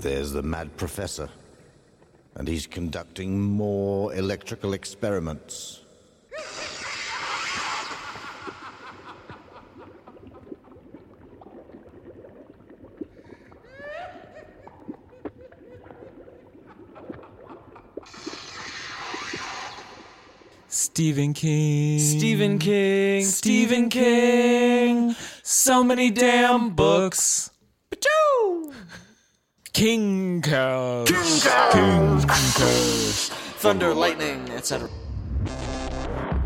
There's the mad professor. And he's conducting more electrical experiments. Stephen King. Stephen King. Stephen King. So many damn books. Pachoo! Kingcast. King Cows. Kingcast. Thunder, lightning, etc.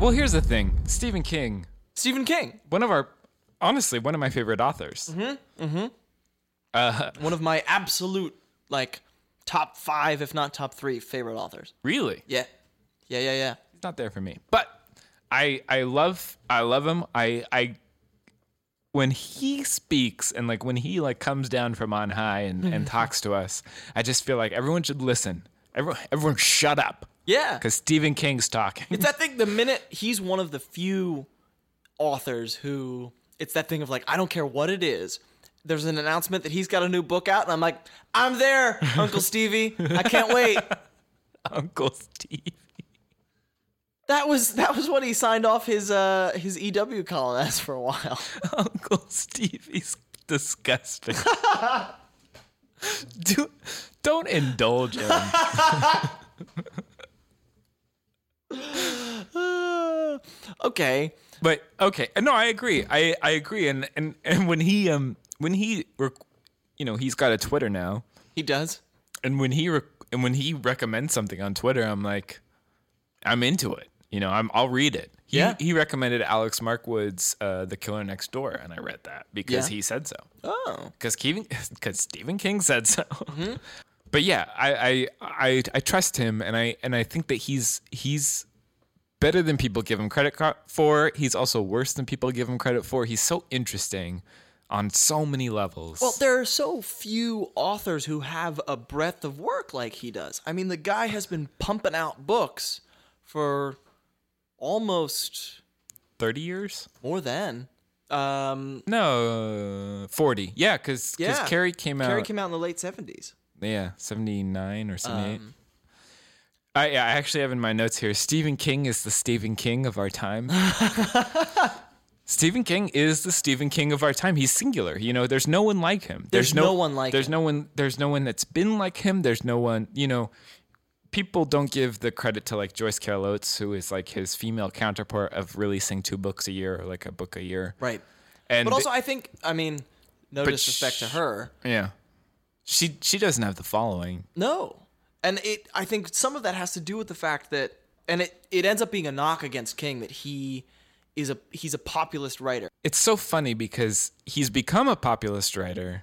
Well, here's the thing Stephen King, Stephen King, one of our, honestly, one of my favorite authors. Mm-hmm. Mm-hmm. Uh, one of my absolute like top five, if not top three, favorite authors. Really? Yeah, yeah, yeah, yeah. He's not there for me. But I I love I love him. I I when he speaks and like when he like comes down from on high and, and mm-hmm. talks to us, I just feel like everyone should listen. Everyone everyone shut up. Yeah. Because Stephen King's talking. It's that thing. The minute he's one of the few authors who it's that thing of like, I don't care what it is. There's an announcement that he's got a new book out, and I'm like, I'm there, Uncle Stevie. I can't wait. Uncle Steve. That was that was what he signed off his uh his EW column as for a while. Uncle Stevie's disgusting. Do, don't indulge him. okay. But okay, no, I agree. I I agree. And and and when he um when he rec- you know he's got a Twitter now, He does. and when he rec- and when he recommends something on Twitter, I'm like, I'm into it. You know, I'm I'll read it. He, Yeah. He recommended Alex Marwood's uh, The Killer Next Door, and I read that because Yeah. he said so. Oh. because Stephen Stephen King said so. Mm-hmm. But yeah, I, I I I trust him, and I and I think that he's he's better than people give him credit for. He's also worse than people give him credit for. He's so interesting on so many levels. Well, there are so few authors who have a breadth of work like he does. I mean, the guy has been pumping out books for almost thirty years? more than. Um, No, forty. Yeah, because yeah. Carrie came out. Carrie came out in the late seventies. Yeah, 79 or 78. Um, I, I actually have in my notes here Stephen King is the Stephen King of our time. Stephen King is the Stephen King of our time. He's singular. You know, there's no one like him. There's no one like There's him. no one there's no one that's been like him. There's no one, you know, people don't give the credit to like Joyce Carol Oates who is like his female counterpart of releasing two books a year or like a book a year. Right. And But also, I think, I mean, no disrespect to her. yeah. She she doesn't have the following. No. And it I think some of that has to do with the fact that and it, it ends up being a knock against King that he is a he's a populist writer. it's so funny because he's become a populist writer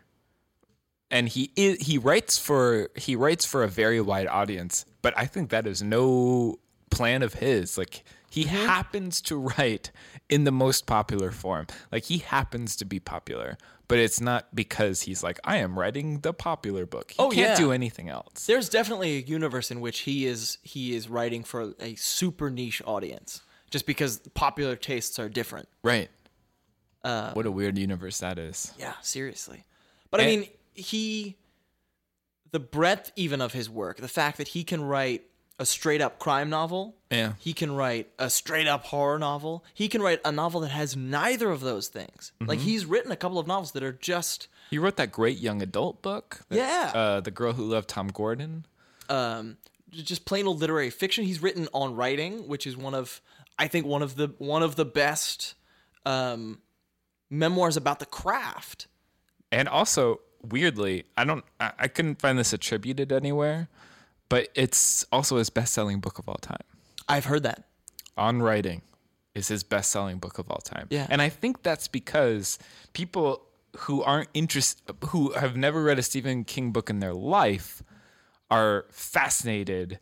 and he is, he writes for he writes for a very wide audience but i think that is no plan of his. Like he mm-hmm. happens to write in the most popular form. Like he happens to be popular but it's not because he's like i am writing the popular book. He Oh, can't yeah. do anything else. There's definitely a universe in which he is he is writing for a super niche audience just because popular tastes are different. right. Uh, what a weird universe that is. Yeah, seriously. But I mean, he the breadth even of his work, the fact that he can write a straight up crime novel, Yeah. he can write a straight up horror novel, he can write a novel that has neither of those things. Like Mm-hmm. he's written a couple of novels that are just he wrote that great young adult book that- Yeah. uh, the girl who loved tom gordon um, just plain old literary fiction. He's written on writing, which is one of I think one of the one of the best um, memoirs about the craft. And also, weirdly, I don't, I, I couldn't find this attributed anywhere, but it's also his best-selling book of all time. I've heard that. On Writing is his best-selling book of all time. Yeah. and I think that's because people who aren't interested, who have never read a Stephen King book in their life, are fascinated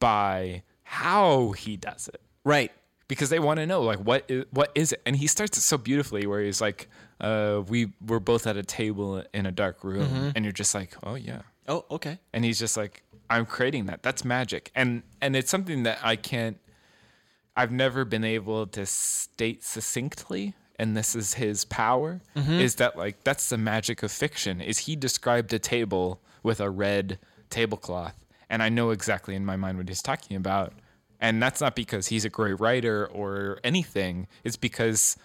by how he does it Right. Because they want to know like what is what is it? And he starts it so beautifully where he's like uh we were both at a table in a dark room Mm-hmm. and you're just like oh yeah. Oh, okay. and he's just like i'm creating that. That's magic. And and it's something that i can't i've never been able to state succinctly and this is his power is that like that's the magic of fiction is he described a table with a red tablecloth and I know exactly in my mind what he's talking about and that's not because he's a great writer or anything it's because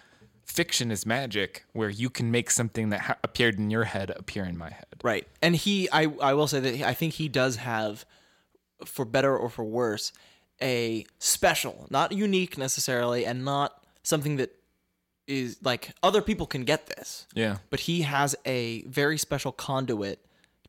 fiction is magic where you can make something that ha- appeared in your head appear in my head Right. And he, I, I will say that he- I think he does have, for better or for worse, a special, not unique necessarily, and not something that is like other people can get this, yeah but he has a very special conduit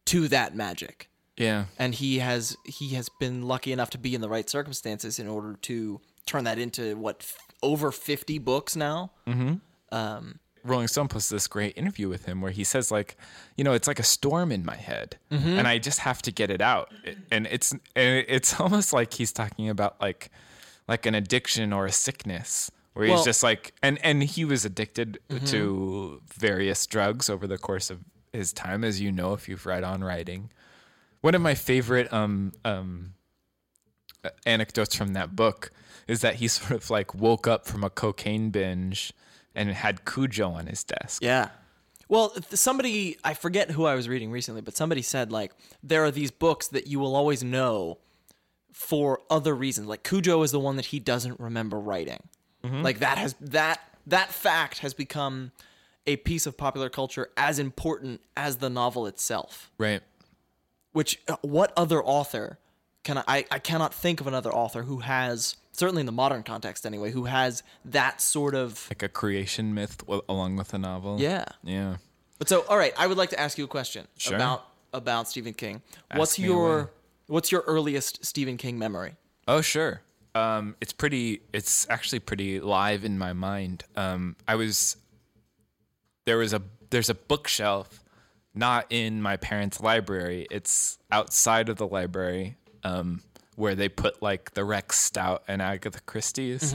to that magic. Yeah And he has he has been lucky enough to be in the right circumstances in order to turn that into what f- over 50 books now. Mm-hmm. Um, Rolling Stone posted this great interview with him where he says like, you know, it's like a storm in my head, mm-hmm. and I just have to get it out. And it's and it's almost like he's talking about like like an addiction or a sickness where he's Well- just like and and he was addicted mm-hmm. to various drugs over the course of his time, as you know if you've read on writing. One of my favorite um um anecdotes from that book is that he sort of like woke up from a cocaine binge and had Cujo on his desk. Yeah. Well, somebody I forget who I was reading recently, but somebody said like there are these books that you will always know for other reasons. Like Cujo is the one that he doesn't remember writing. Like that has that that fact has become a piece of popular culture as important as the novel itself. Right. Which uh, what other author can I I cannot think of another author who has certainly in the modern context anyway who has that sort of Like a creation myth w- along with a novel. yeah. Yeah. But so, all right, I would like to ask you a question Sure. about about Stephen King. Ask what's your away. what's your earliest Stephen King memory? Oh, sure. Um, it's pretty. It's actually pretty live in my mind. Um, I was there was a there's a bookshelf not in my parents' library. It's outside of the library um, where they put like the Rex Stout and Agatha Christie's,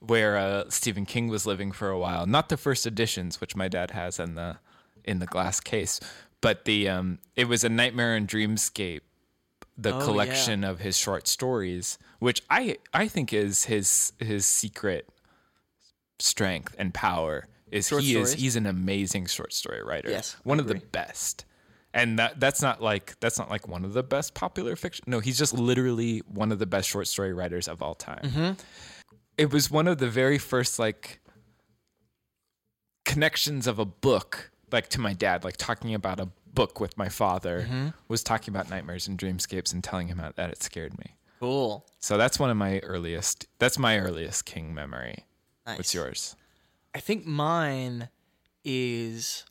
where uh, Stephen King was living for a while. Not the first editions, which my dad has in the in the glass case, but the um, it was a Nightmare and Dreamscape the Oh, yeah. collection of his short stories, which I I think is his his secret strength and power is Short he is he's an amazing short story writer. Yes, one of the best. And that that's not like that's not like one of the best popular fiction. No, he's just literally one of the best short story writers of all time. Mm-hmm. It was one of the very first like connections of a book like to my dad like talking about a book with my father Mm-hmm. was talking about nightmares and dreamscapes and telling him how, that it scared me Cool. so that's one of my earliest that's my earliest king memory Nice. what's yours I think mine is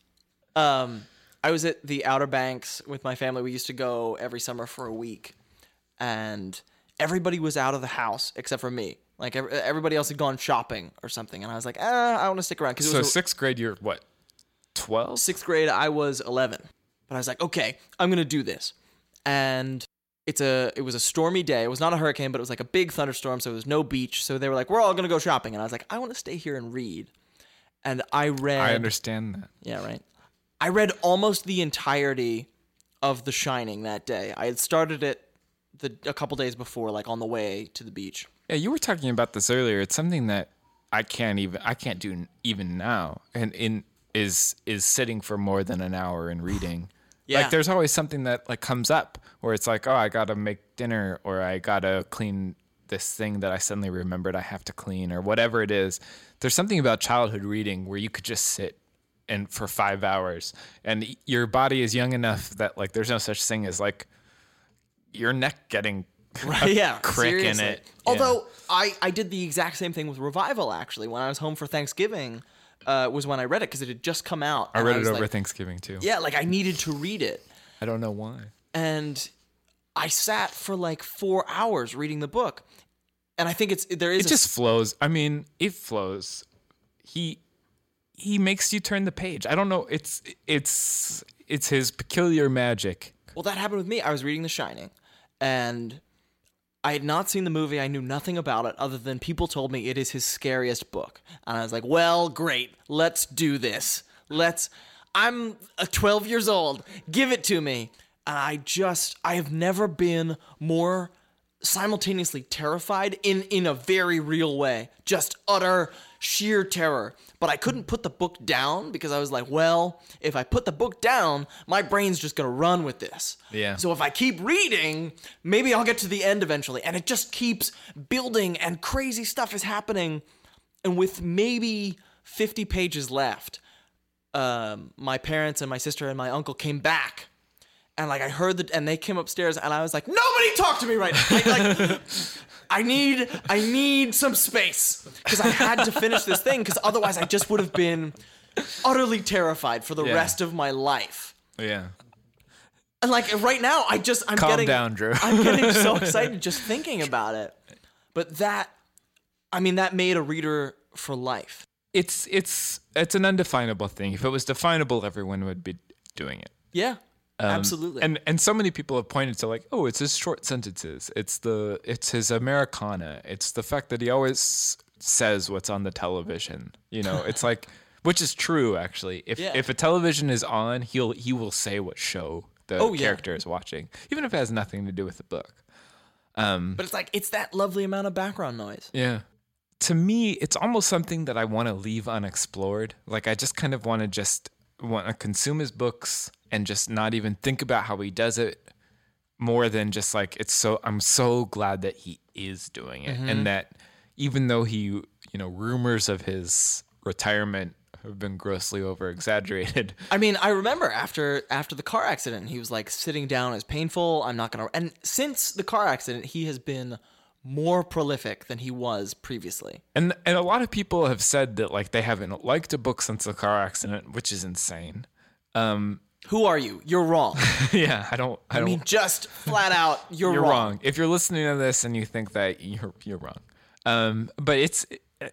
um I was at the Outer Banks with my family. We used to go every summer for a week. And everybody was out of the house except for me. Like everybody else had gone shopping or something and I was like, "Ah, I want to stick around it so was a- sixth grade you're what 12 sixth grade, I was 11. But I was like, okay, I'm gonna do this. And it's a it was a stormy day. It was not a hurricane, but it was like a big thunderstorm, so there was no beach. So they were like, we're all gonna go shopping, and I was like, I want to stay here and read. And I read. i understand that Yeah, right. I read almost the entirety of The Shining that day. I had started it the a couple days before, like on the way to the beach. yeah you were talking about this earlier it's something that i can't even i can't do even now and in is is sitting for more than an hour and reading Yeah. like there's always something that like comes up where it's like oh i gotta make dinner or i gotta clean this thing that i suddenly remembered i have to clean or whatever it is there's something about childhood reading where you could just sit and for five hours and your body is young enough that like there's no such thing as like your neck getting a yeah, crick in seriously. it Yeah. Although I I did the exact same thing with Revival actually. When I was home for Thanksgiving, uh, was when I read it because it had just come out. I read it over like- Thanksgiving too. Yeah, like I needed to read it, I don't know why. and I sat for like four hours reading the book. And I think it's there is It a just flows. I mean, it flows. He he makes you turn the page. I don't know. It's it's it's his peculiar magic. Well, that happened with me. I was reading The Shining, and I had not seen the movie. I knew nothing about it other than people told me it is his scariest book. And I was like, well, great. Let's do this. Let's. I'm uh, 12 years old. Give it to me. And I just, I have never been more simultaneously terrified in in a very real way. Just utter sheer terror. But I couldn't put the book down because I was like, well, if I put the book down, my brain's just going to run with this. Yeah. So if I keep reading, maybe I'll get to the end eventually. And it just keeps building and crazy stuff is happening. And with maybe 50 pages left, um, my parents and my sister and my uncle came back. And like I heard that, and they came upstairs, and I was like, "Nobody talk to me right now! Like, like, I need, I need some space because I had to finish this thing because otherwise I just would have been utterly terrified for the Yeah. rest of my life." Yeah. And like right now, I just I'm Calm getting down, Drew. I'm getting so excited just thinking about it. But that, I mean, that made a reader for life. It's it's it's an undefinable thing. If it was definable, everyone would be doing it. Yeah, absolutely. Um, And and so many people have pointed to like, oh, it's his short sentences. It's the it's his Americana. It's the fact that he always says what's on the television. You know, it's like which is true actually. If Yeah. if a television is on, he'll he will say what show the Oh, yeah. character is watching, even if it has nothing to do with the book. but it's like it's that lovely amount of background noise. Yeah. To me, it's almost something that I want to leave unexplored. Like I just kind of want to just want to consume his books and just not even think about how he does it more than just like it's so I'm so glad that he is doing it and mm-hmm. that even though he, you know, rumors of his retirement have been grossly over exaggerated. I mean, I remember after after the car accident, he was like sitting down is painful. I'm not gonna. And since the car accident, he has been more prolific than he was previously. And and a lot of people have said that like they haven't liked a book since the car accident, which is insane. Um, Who are you? You're wrong. yeah, I don't I, I don't mean, just flat out, you're, wrong. you're wrong. wrong. If you're listening to this and you think that you're you're wrong, um, but it's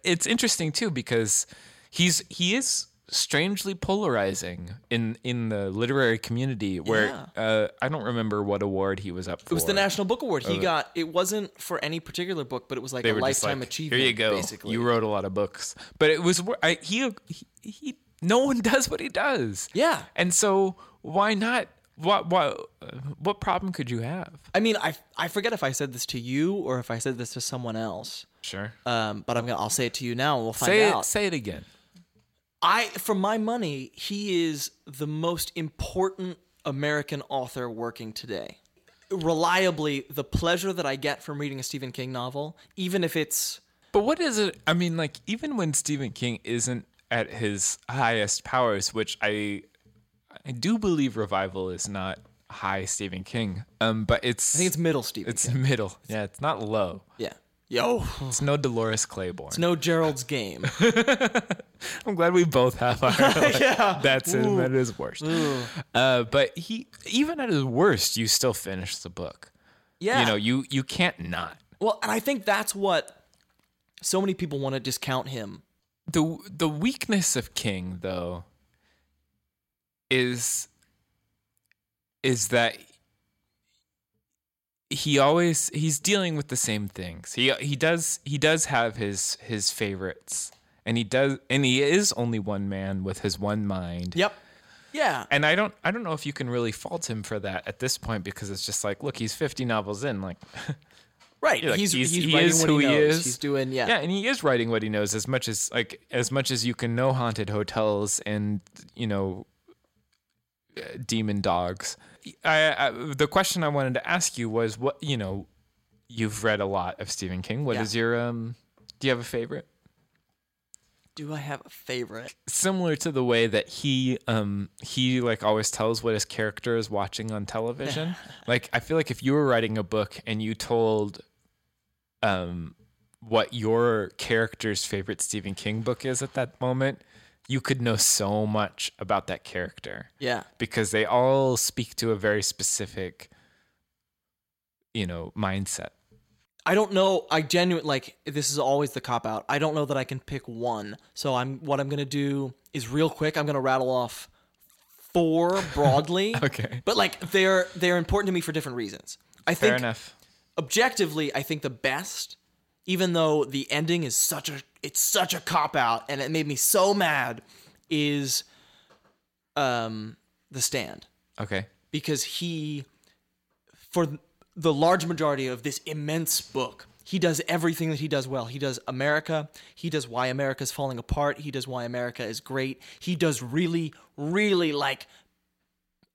it's interesting too because he's he is strangely polarizing in in the literary community. Where uh, I don't remember what award he was up for. It was the National Book Award. He got. It wasn't for any particular book, but it was like a lifetime like, achievement. Here you go. Basically, You wrote a lot of books, but it was I, he, he he no one does what he does. Yeah. and so why not? What what uh, what problem could you have? I mean, I I forget if I said this to you or if I said this to someone else. Sure. Um, but I'm gonna. I'll say it to you now, and we'll find say out. Say it again. I, for my money, he is the most important American author working today. Reliably, the pleasure that I get from reading a Stephen King novel, even if it's But what is it? I mean, like even when Stephen King isn't at his highest powers, which I I do believe revival is not high Stephen King. Um, but it's I think it's middle Stephen. King. It's King. middle. Yeah, it's not low. yeah. Yo, It's no Dolores Claiborne. it's no Gerald's game. I'm glad we both have our like, yeah. that's him at his worst. Uh, but he even at his worst, you still finish the book. Yeah. You know, you you can't not. Well, and I think that's what so many people want to discount him. The the weakness of King though is is that he always he's dealing with the same things. He he does he does have his his favorites. And he does and he is only one man with his one mind. Yep. Yeah. And I don't I don't know if you can really fault him for that at this point because it's just like look, he's 50 novels in like Right. like, he's he's- he's, he is what who he he is. He's doing yeah. Yeah, and he is writing what he knows as much as like as much as you can know haunted hotels and you know uh, demon dogs. I, I the question I wanted to ask you was what you know you've read a lot of Stephen King. What is Yeah. your um do you have a favorite? Do I have a favorite? Similar to the way that he um he like always tells what his character is watching on television. like I feel like if you were writing a book and you told um what your character's favorite Stephen King book is at that moment, you could know so much about that character Yeah. because they all speak to a very specific you know mindset. I don't know. I genuinely like this is always the cop out. I don't know that I can pick one. So I'm what I'm gonna do is real quick. I'm gonna rattle off four broadly. Okay. But like they're they're important to me for different reasons. I Fair think enough. Objectively, I think the best, even though the ending is such a it's such a cop out and it made me so mad, is um the stand Okay. because he for the large majority of this immense book. He does everything that he does well. He does America. He does why america is falling apart. He does why America is great. He does really, really like,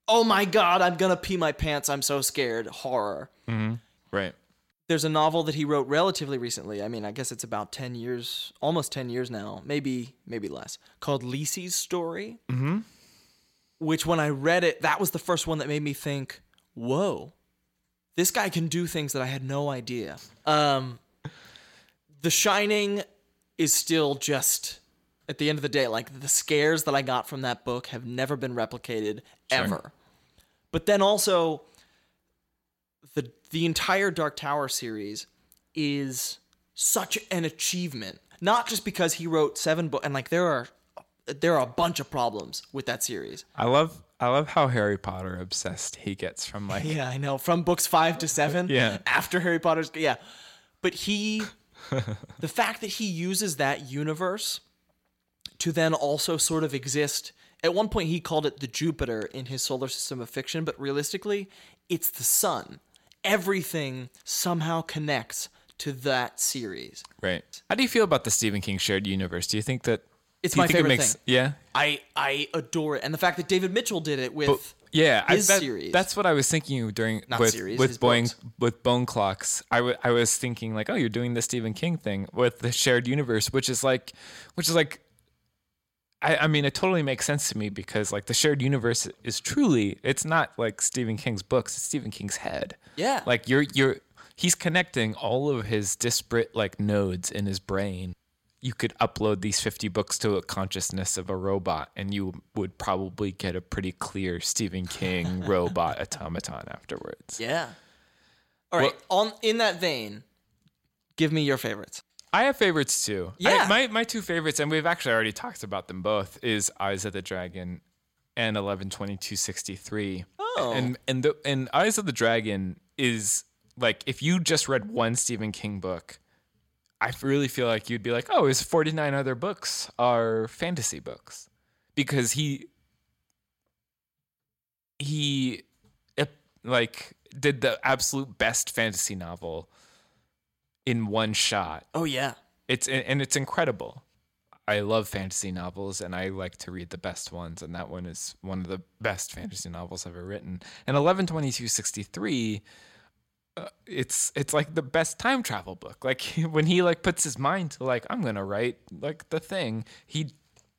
oh my God, I'm going to pee my pants. I'm so scared. Horror. Right. There's a novel that he wrote relatively recently. I mean, I guess it's about 10 years, almost 10 years now, maybe, maybe less, called Lisey's Story. Mm-hmm. Which, when I read it, that was the first one that made me think, whoa, this guy can do things that I had no idea. Um, the Shining is still just, at the end of the day, like the scares that I got from that book have never been replicated ever. But then also, the the entire Dark Tower series is such an achievement. Not just because he wrote seven books, and like there are there are a bunch of problems with that series. I love I love how Harry Potter obsessed he gets from like Yeah, I know. From books five to seven. Yeah. After Harry Potter's. Yeah. But he, the fact that he uses that universe to then also sort of exist. At one point, he called it the Jupiter in his solar system of fiction, but realistically, it's the sun. Everything somehow connects to that series. Right. How do you feel about the Stephen King shared universe? Do you think that It's my favorite it makes, thing. Yeah. I I adore it, and the fact that David Mitchell did it with Yeah, I, his that- series. That's what I was thinking during Not with series, with Boeing with Bone Clocks. I I was thinking like, oh, you're doing the Stephen King thing with the shared universe, which is like, which is like, I, I mean, it totally makes sense to me because like the shared universe is truly, it's not like Stephen King's books, it's Stephen King's head. Yeah. like you're you're he's connecting all of his disparate like nodes in his brain. You could upload these 50 books to a consciousness of a robot and you would probably get a pretty clear Stephen King robot automaton afterwards. yeah. All right. on in that vein, give me your favorites. I have favorites too. I- Yeah. my my two favorites and we've actually already talked about them both is Eyes of the Dragon and 112263. Oh. And and the and Eyes of the Dragon is like if you just read one Stephen King book, I really feel like you'd be like, "Oh, his 49 other books are fantasy books." Because he he like did the absolute best fantasy novel in one shot Oh yeah. it's and it's incredible. I love fantasy novels and I like to read the best ones and that one is one of the best fantasy novels ever written. And 112263 uh, it's it's like the best time travel book. Like when he like puts his mind to like I'm going to write like the thing, he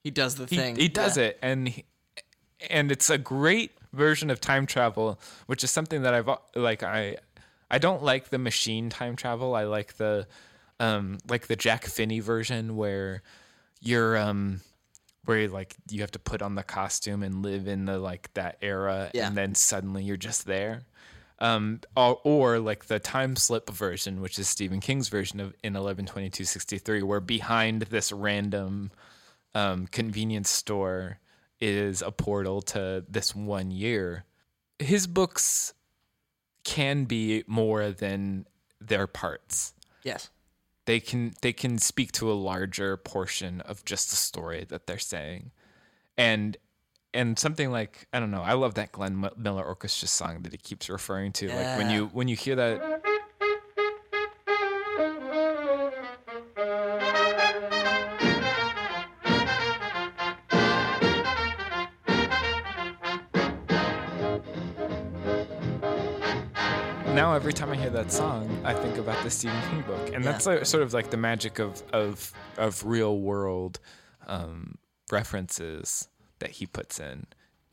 He does the he, thing. he does Yeah. it and he, and it's a great version of time travel which is something that i've like i i don't like the machine time travel i like the um like the jack finney version where you're um where like you have to put on the costume and live in the like that era Yeah. and then suddenly you're just there um, or, or like the time slip version, which is Stephen King's version of in 112263, where behind this random um, convenience store is a portal to this one year. His books can be more than their parts. Yes. They can they can speak to a larger portion of just the story that they're saying, and and something like I don't know. I love that Glenn Miller Orchestra song that he keeps referring to. Like when you when you hear that. Now every time I hear that song, I think about the Stephen King book, and that's like, sort of like the magic of of of real world um, references that he puts in.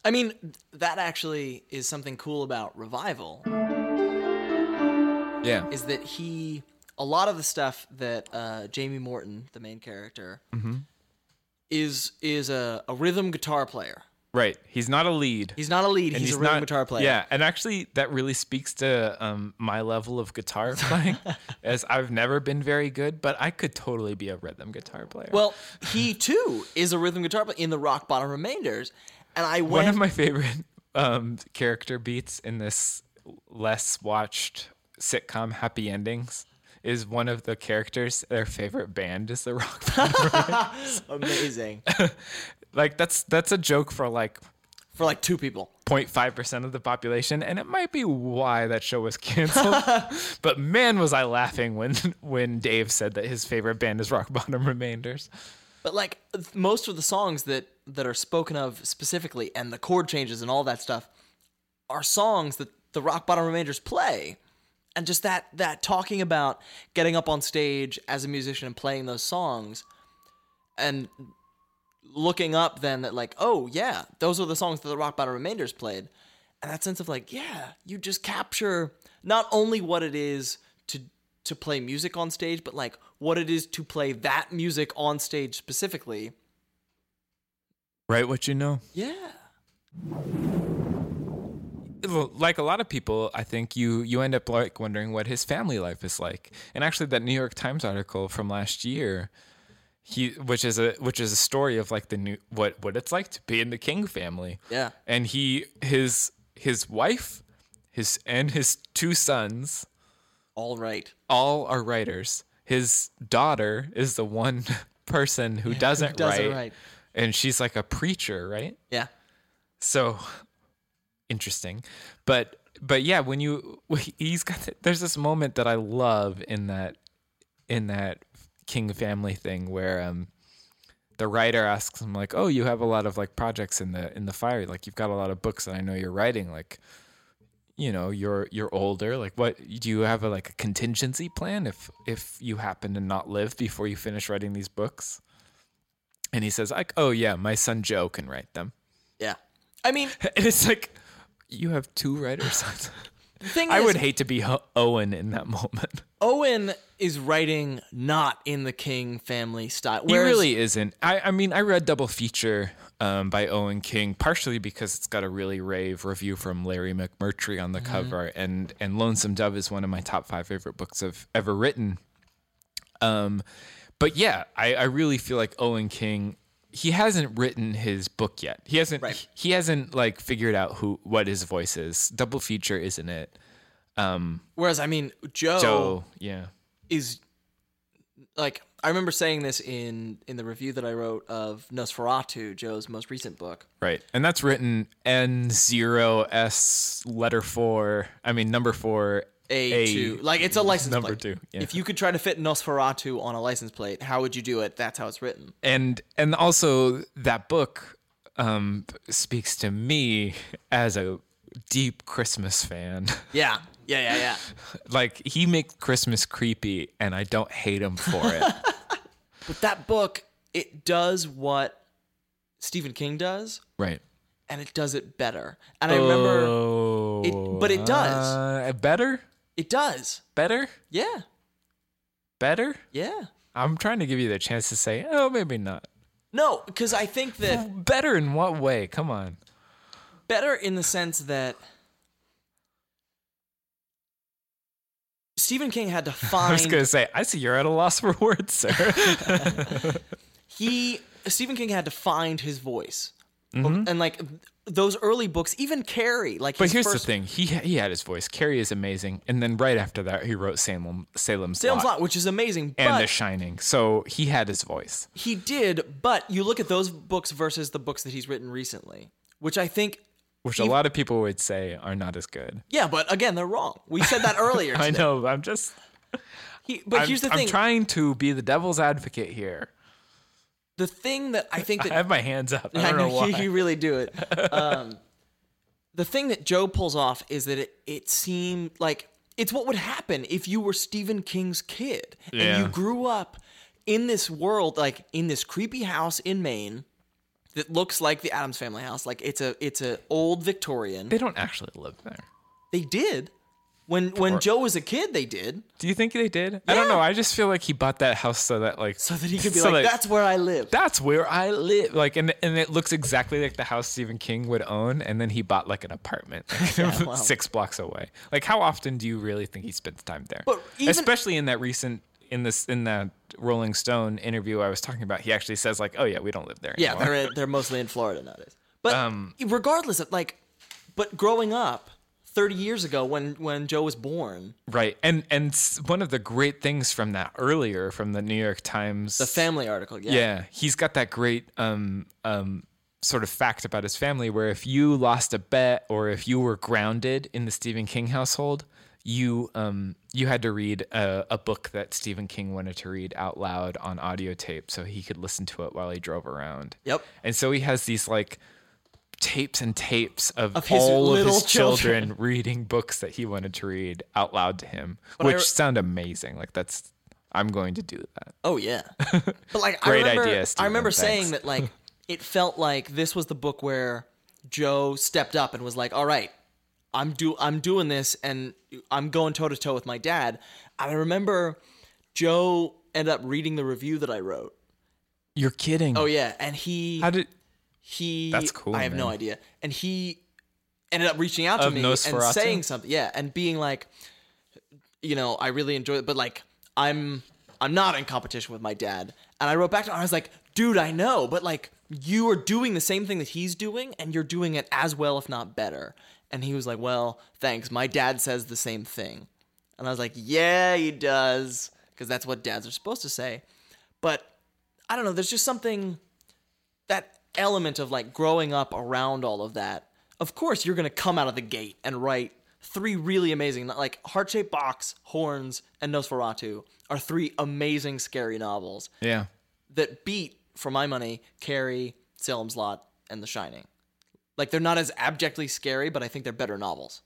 I mean, that actually is something cool about Revival Yeah, is that he a lot of the stuff that uh, Jamie Morton, the main character, Mm-hmm. is is a, a rhythm guitar player. Right. He's not a lead. He's not a lead. and He's, a rhythm guitar player. Yeah, and actually, that really speaks to um, my level of guitar playing, as I've never been very good, but I could totally be a rhythm guitar player. Well, he too is a rhythm guitar player in the Rock Bottom Remainders, and I went. One of my favorite um, character beats in this less watched sitcom Happy Endings is one of the characters. Their favorite band is the Rock Band. amazing. like that's that's a joke for like for like two people. 0.5% of the population and it might be why that show was canceled. But man was i laughing when when dave said that his favorite band is rock bottom remainders. But like most of the songs that that are spoken of specifically, and the chord changes and all that stuff, are songs that the Rock Bottom Remainders play, and just that that talking about getting up on stage as a musician and playing those songs, and looking up then that like oh yeah those are the songs that the Rock Bottom Remainders played, and that sense of like yeah you just capture not only what it is to to play music on stage, but like what it is to play that music on stage specifically. right what you know Yeah. like a lot of people i think you you end up like wondering what his family life is like and actually that new york times article from last year he which is a which is a story of like the new what what it's like to be in the king family Yeah. and he his his wife his and his two sons All right. all are writers his daughter is the one person who doesn't, doesn't write write. and she's like a preacher right Yeah. so interesting but but yeah when you he's got th- there's this moment that i love in that in that king family thing where um the writer asks him like oh you have a lot of like projects in the in the fire like you've got a lot of books that i know you're writing like you know you're you're older like what do you have a like a contingency plan if if you happen to not live before you finish writing these books and he says like oh yeah my son joe can write them Yeah. I mean, and it's like you have two writers. the thing I is, would hate to be Ho- Owen in that moment. Owen is writing not in the King family style. He really isn't. I, I mean, I read Double Feature um, by Owen King partially because it's got a really rave review from Larry McMurtry on the cover, and and Lonesome Dove is one of my top five favorite books I've ever written. Um, but yeah, I, I really feel like Owen King. He hasn't written his book yet. He hasn't. Right. He hasn't like figured out who what his voice is. Double feature, isn't it? Um, Whereas, I mean, Joe, Joe, yeah. is like I remember saying this in in the review that I wrote of Nosferatu, Joe's most recent book. Right. And that's written N0S letter four. I mean, number four. A, two, like it's a license number plate. two, yeah. If you could try to fit Nosferatu on a license plate, how would you do it? That's how it's written. And and also that book um, speaks to me as a deep Christmas fan. Yeah, yeah, yeah, yeah. like he makes Christmas creepy, and I don't hate him for it. but that book, it does what Stephen King does, right. and it does it better. And I remember Oh, it- but it does. uh, better, it does. better, Yeah, better. yeah. I'm trying to give you the chance to say, oh, maybe not. No, because I think that Better in what way? Come on. better in the sense that Stephen King had to find. I was gonna say, I see you're at a loss for words, sir. he Stephen King had to find his voice. Mm-hmm. And like those early books, even Carrie, like but here's first, the thing: he he had his voice. Carrie is amazing, and then right after that, he wrote Salem Salem's, Salem's Lot Lot, which is amazing, and The Shining. So he had his voice. he did. But you look at those books versus the books that he's written recently, which I think, Which a lot of people would say are not as good. yeah, but again, they're wrong. We said that earlier. I know. I'm just. He, but I'm, here's the thing I'm trying to be the devil's advocate here. The thing that I think that I have my hands up. I I know why. you, you really do it. Um, the thing that Joe pulls off is that it, it seemed like it's what would happen if you were Stephen King's kid and Yeah. you grew up in this world, like in this creepy house in Maine that looks like the Addams family house. Like it's a it's a old Victorian. They don't actually live there. They did when when Joe was a kid. They did Do you think they did? I don't know. I just feel like he bought that house so that like so that he could be so like, that- "That's where I live." that's where I live. Like, and and it looks exactly like the house Stephen King would own, and then he bought like an apartment like, wow. six blocks away. Like, how often do you really think he spends time there? But even- Especially in that recent in this in that Rolling Stone interview I was talking about, he actually says like, "Oh yeah, we don't live there." Yeah, anymore." they're they're mostly in Florida nowadays. But Um, regardless of like, but growing up, thirty years ago when when Joe was born, right. And and one of the great things from that earlier from the New York Times, the family article, yeah, Yeah, he's got that great um um sort of fact about his family where if you lost a bet or if you were grounded in the Stephen King household, you um you had to read a, a book that Stephen King wanted to read out loud on audio tape so he could listen to it while he drove around. Yep. And so he has these like tapes and tapes of, Of his all of his children, children. reading books that he wanted to read out loud to him, But which sound amazing. Like that's I'm going to do that. Oh yeah. But like Great I remember, idea, I remember thanks. saying that like it felt like this was the book where Joe stepped up and was like, "All right, I'm do I'm doing this and I'm going toe to toe with my dad." And I remember Joe ended up reading the review that I wrote. You're kidding. Oh yeah, and he How did he That's cool, I have no idea. And he ended up reaching out to Of me and saying something. Yeah, and being like, you know, I really enjoy it, but like I'm I'm not in competition with my dad. And I wrote back to him. I was like, dude, I know, but like you are doing the same thing that he's doing, and you're doing it as well, if not better. And he was like, well, thanks. My dad says the same thing. And I was like, yeah, he does, because that's what dads are supposed to say. But I don't know. There's just something that element of like growing up around all of that. Of course, you're gonna come out of the gate and write three really amazing, like Heart Shaped Box, Horns, and Nosferatu are three amazing scary novels Yeah. that beat, for my money, Carrie, Salem's Lot, and The Shining. Like they're not as abjectly scary, but I think they're better novels.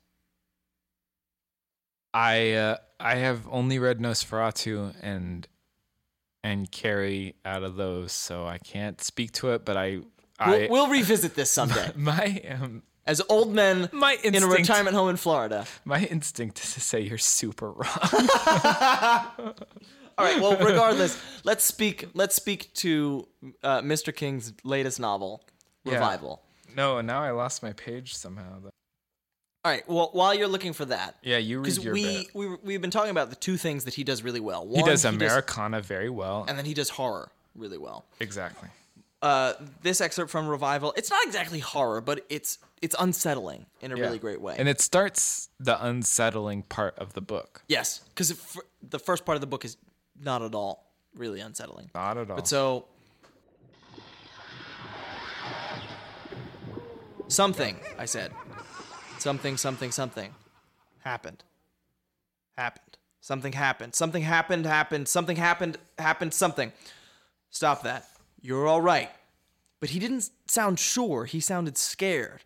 I uh, I have only read Nosferatu and and Carrie out of those, so I can't speak to it. But I I We'll, we'll revisit this someday. my um, As old men my in a retirement home in Florida. my instinct is to say you're super wrong. All right. Well, regardless, let's speak. Let's speak to uh, Mr. King's latest novel, Yeah. Revival. no, now I lost my page somehow. though. All right. Well, while you're looking for that, Yeah, you read your we bit. we we've been talking about the two things that he does really well. He does Americana very well. and then he does horror really well. exactly. Uh, this excerpt from Revival, it's not exactly horror, but it's it's unsettling in a Yeah. really great way. And it starts the unsettling part of the book. yes, because the first part of the book is not at all really unsettling. Not at all. But so something, I said. Something, something, something happened. Happened. Something happened. Something happened, happened. Something happened, happened, something. Stop that. You're all right. But he didn't sound sure. He sounded scared.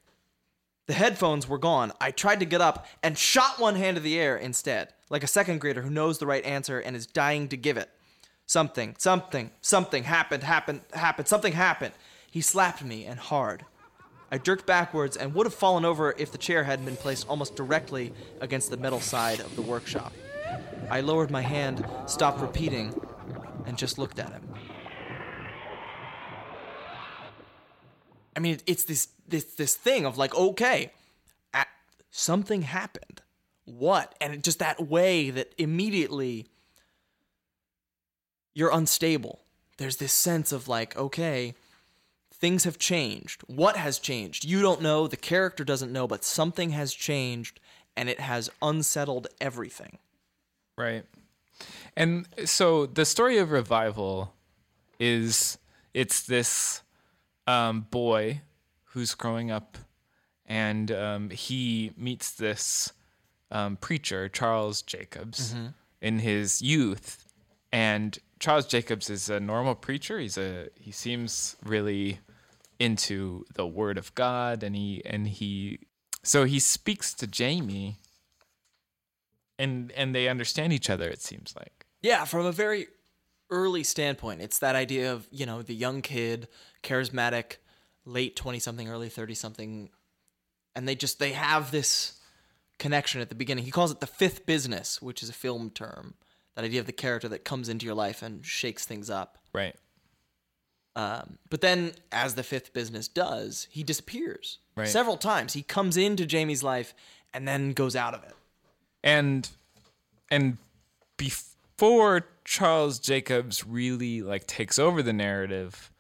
The headphones were gone. I tried to get up and shot one hand in the air instead, like a second grader who knows the right answer and is dying to give it. Something, something, something happened, happened, happened, something happened. He slapped me and hard. I jerked backwards and would have fallen over if the chair hadn't been placed almost directly against the metal side of the workshop. I lowered my hand, stopped repeating, and just looked at him. I mean, it's this this this thing of like, okay, a something happened. What? And just that way that immediately you're unstable. There's this sense of like, okay, things have changed. What has changed? You don't know. The character doesn't know, but something has changed, and it has unsettled everything. Right. And so the story of revival is it's this um, boy who's growing up and um, he meets this um, preacher, Charles Jacobs, in his youth. And Charles Jacobs is a normal preacher. He's a he seems really into the word of God and he and he so he speaks to Jamie and and they understand each other it seems like Yeah, from a very early standpoint, it's that idea of, you know, the young kid, charismatic, late 20 something, early 30 something, and they just they have this connection at the beginning. He calls it the fifth business, which is a film term. That idea of the character that comes into your life and shakes things up. right Um, but then, as the fifth business does, he disappears Right. several times. He comes into Jamie's life and then goes out of it. and and before Charles Jacobs really like takes over the narrative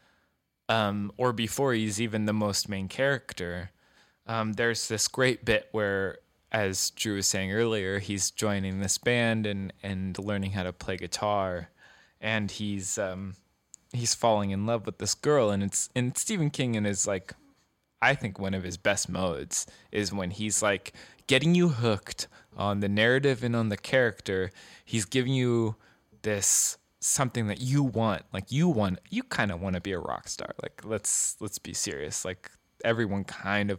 um or before he's even the most main character um there's this great bit where as Drew was saying earlier he's joining this band and and learning how to play guitar and he's um he's falling in love with this girl and it's and Stephen King in his like I think one of his best modes is when he's like getting you hooked on the narrative and on the character. He's giving you this something that you want. Like you want you kind of want to be a rock star. Like let's let's be serious. Like everyone kind of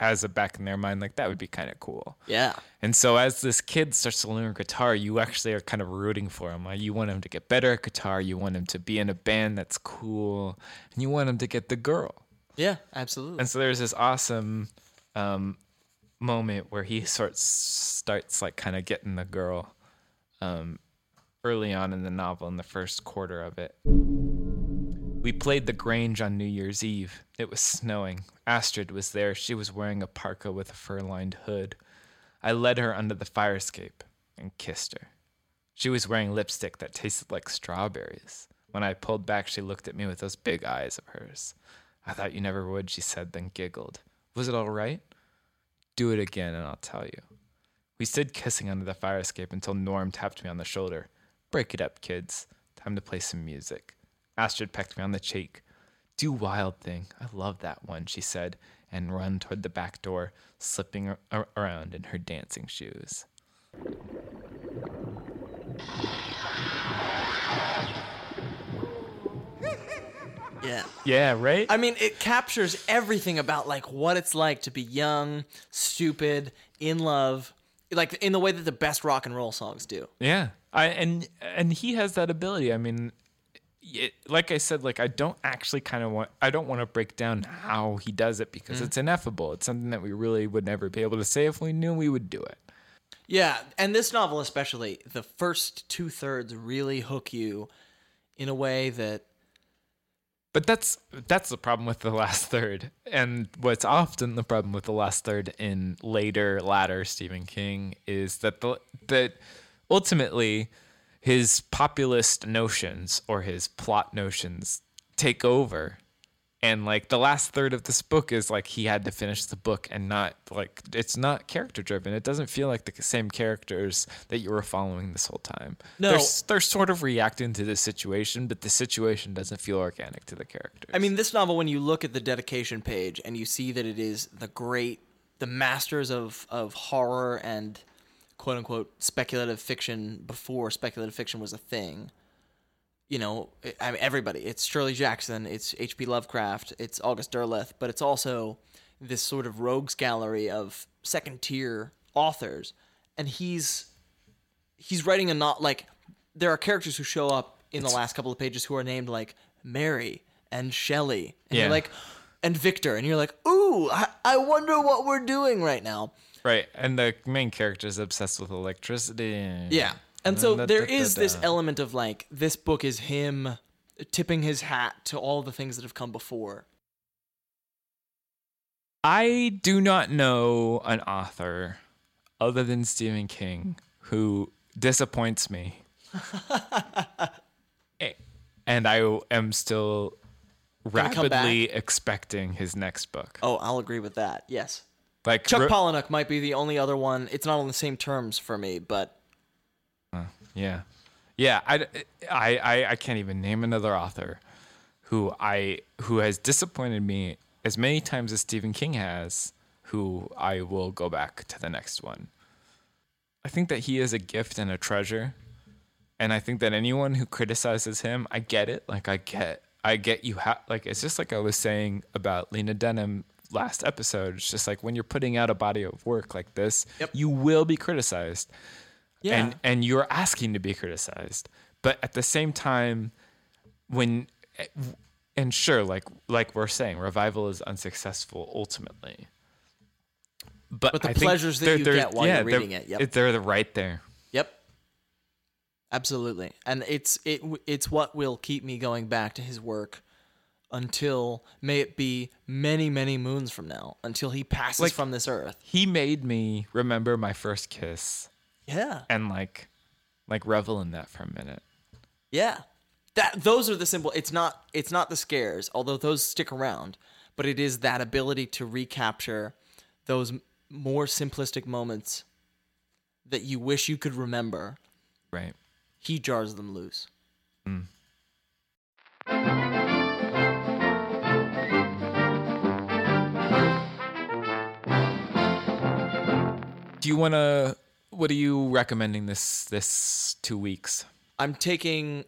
has a back in their mind like that would be kind of cool. Yeah. And so as this kid starts to learn guitar, you actually are kind of rooting for him. Like you want him to get better at guitar, you want him to be in a band that's cool, and you want him to get the girl. Yeah, absolutely. And so there's this awesome um, moment where he sorts starts like kind of getting the girl um, early on in the novel in the first quarter of it. We played the Grange on New Year's Eve. It was snowing. Astrid was there. She was wearing a parka with a fur-lined hood. I led her under the fire escape and kissed her. She was wearing lipstick that tasted like strawberries. When I pulled back, she looked at me with those big eyes of hers. I thought you never would, she said, then giggled. Was it all right? Do it again and I'll tell you. We stood kissing under the fire escape until Norm tapped me on the shoulder. Break it up, kids. Time to play some music. Astrid pecked me on the cheek. Do Wild Thing. I love that one, she said, and run toward the back door, slipping ar- ar- around in her dancing shoes. yeah. Yeah, right? I mean, it captures everything about like what it's like to be young, stupid, in love, like in the way that the best rock and roll songs do. Yeah, I and and he has that ability. I mean, it, like I said, like I don't actually kind of want. I don't want to break down how he does it because mm-hmm. it's ineffable. It's something that we really would never be able to say if we knew we would do it. Yeah, and this novel especially, the first two thirds really hook you in a way that But that's that's the problem with the last third, and what's often the problem with the last third in later, latter Stephen King is that the that ultimately his populist notions or his plot notions take over, and like the last third of this book is like he had to finish the book and not like it's not character driven. It doesn't feel like the same characters that you were following this whole time. No. they're, they're sort of reacting to the situation, but the situation doesn't feel organic to the characters. I mean, this novel, when you look at the dedication page and you see that it is the great, the masters of, of horror and quote unquote speculative fiction before speculative fiction was a thing. You know, I mean, everybody. It's Shirley Jackson, it's H.P. Lovecraft, it's August Derleth, but it's also this sort of rogues gallery of second tier authors. And he's he's writing a not like there are characters who show up in the last couple of pages who are named like Mary and Shelley, and Yeah. you're like, and Victor, and you're like, ooh, I, I wonder what we're doing right now. Right, and the main character is obsessed with electricity. Yeah, and so there is this element of like this book is him tipping his hat to all the things that have come before. I do not know an author other than Stephen King who disappoints me. And I am still rapidly expecting his next book. Oh, I'll agree with that. Yes, Like Chuck Ro- Palahniuk might be the only other one. It's not on the same terms for me, but Uh, yeah, yeah. I, I, I, I can't even name another author who I who has disappointed me as many times as Stephen King has. Who I will go back to the next one. I think that he is a gift and a treasure, and I think that anyone who criticizes him, I get it. Like I get, I get you. Ha- like it's just like I was saying about Lena Dunham last episode. It's just like when you're putting out a body of work like this, Yep. you will be criticized yeah, and and you're asking to be criticized but at the same time when eh, and sure like like we're saying revival is unsuccessful ultimately but, But the I pleasures that you get while you're they're- reading it, yep. they're the right there Yep. Absolutely. And it's it it's what will keep me going back to his work until may it be many many moons from now until he passes Like- from this earth. he made me remember my first kiss yeah. And like like revel in that for a minute. Yeah. That those are the simple it's not it's not the scares, although those stick around, but it is that ability to recapture those more simplistic moments that you wish you could remember. Right. He jars them loose. Mm. Do you want to what are you recommending this this two weeks? I'm taking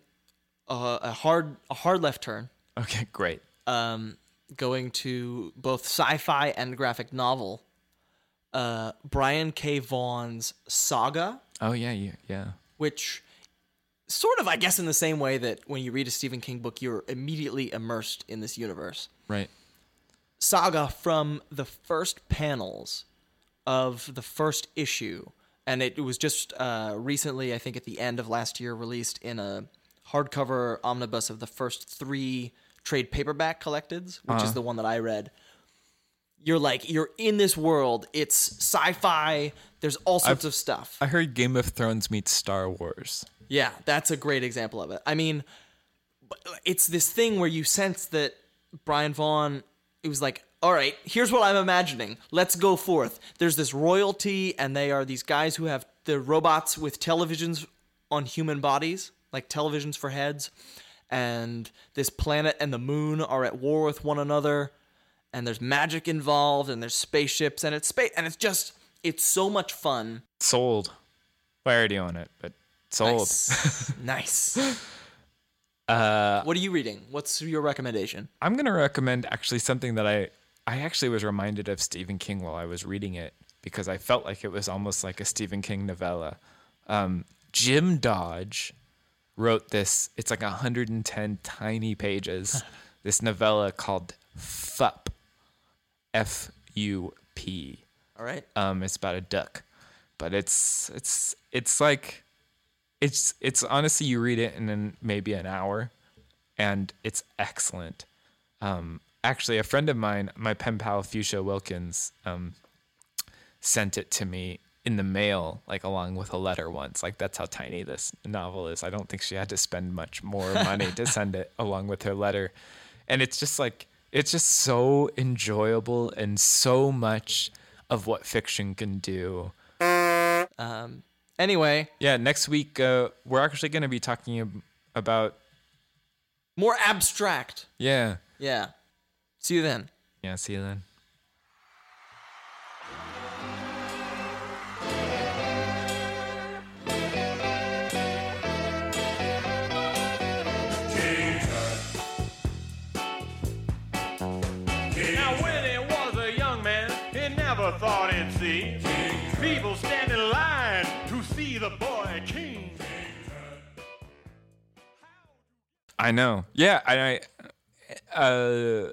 a, a hard a hard left turn, Okay, great. um, going to both sci-fi and graphic novel. Uh, Brian K. Vaughan's Saga, Oh yeah, yeah, yeah. which sort of, I guess, in the same way that when you read a Stephen King book, you're immediately immersed in this universe. Right. Saga from the first panels of the first issue, and it was just uh, recently, I think, at the end of last year, released in a hardcover omnibus of the first three trade paperback collecteds, which is the one that I read. You're like you're in this world. It's sci-fi. There's all sorts of stuff. I heard Game of Thrones meets Star Wars. Yeah, that's a great example of it. I mean, it's this thing where you sense that Brian Vaughan, it was like, all right, here's what I'm imagining. Let's go forth. There's this royalty, and they are these guys who have the robots with televisions on human bodies, like televisions for heads. And this planet and the moon are at war with one another. And there's magic involved, and there's spaceships, and it's space, and it's just, it's so much fun. Sold. I already own it, but sold. Nice. nice. Uh, what are you reading? What's your recommendation? I'm gonna recommend actually something that I I actually was reminded of Stephen King while I was reading it because I felt like it was almost like a Stephen King novella. Um, Jim Dodge wrote this. It's like 110 tiny pages. this novella called Fup, F U P. All right. Um, it's about a duck, but it's it's it's like it's it's honestly you read it in an, maybe an hour, and it's excellent. Um, actually, a friend of mine, my pen pal Fuchsia Wilkins, um, sent it to me in the mail, like along with a letter once. Like that's how tiny this novel is. I don't think she had to spend much more money to send it along with her letter, and it's just like it's just so enjoyable and so much of what fiction can do. Um, anyway, Yeah, next week uh, we're actually going to be talking ab- about more abstract. yeah, Yeah. See you then. yeah. See you then. Now when he was a young man, he never thought he'd see people stand in line to see the boy king. I know. Yeah, I, I uh,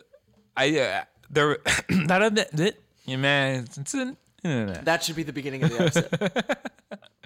I uh, there. That that man. That should be the beginning of the episode.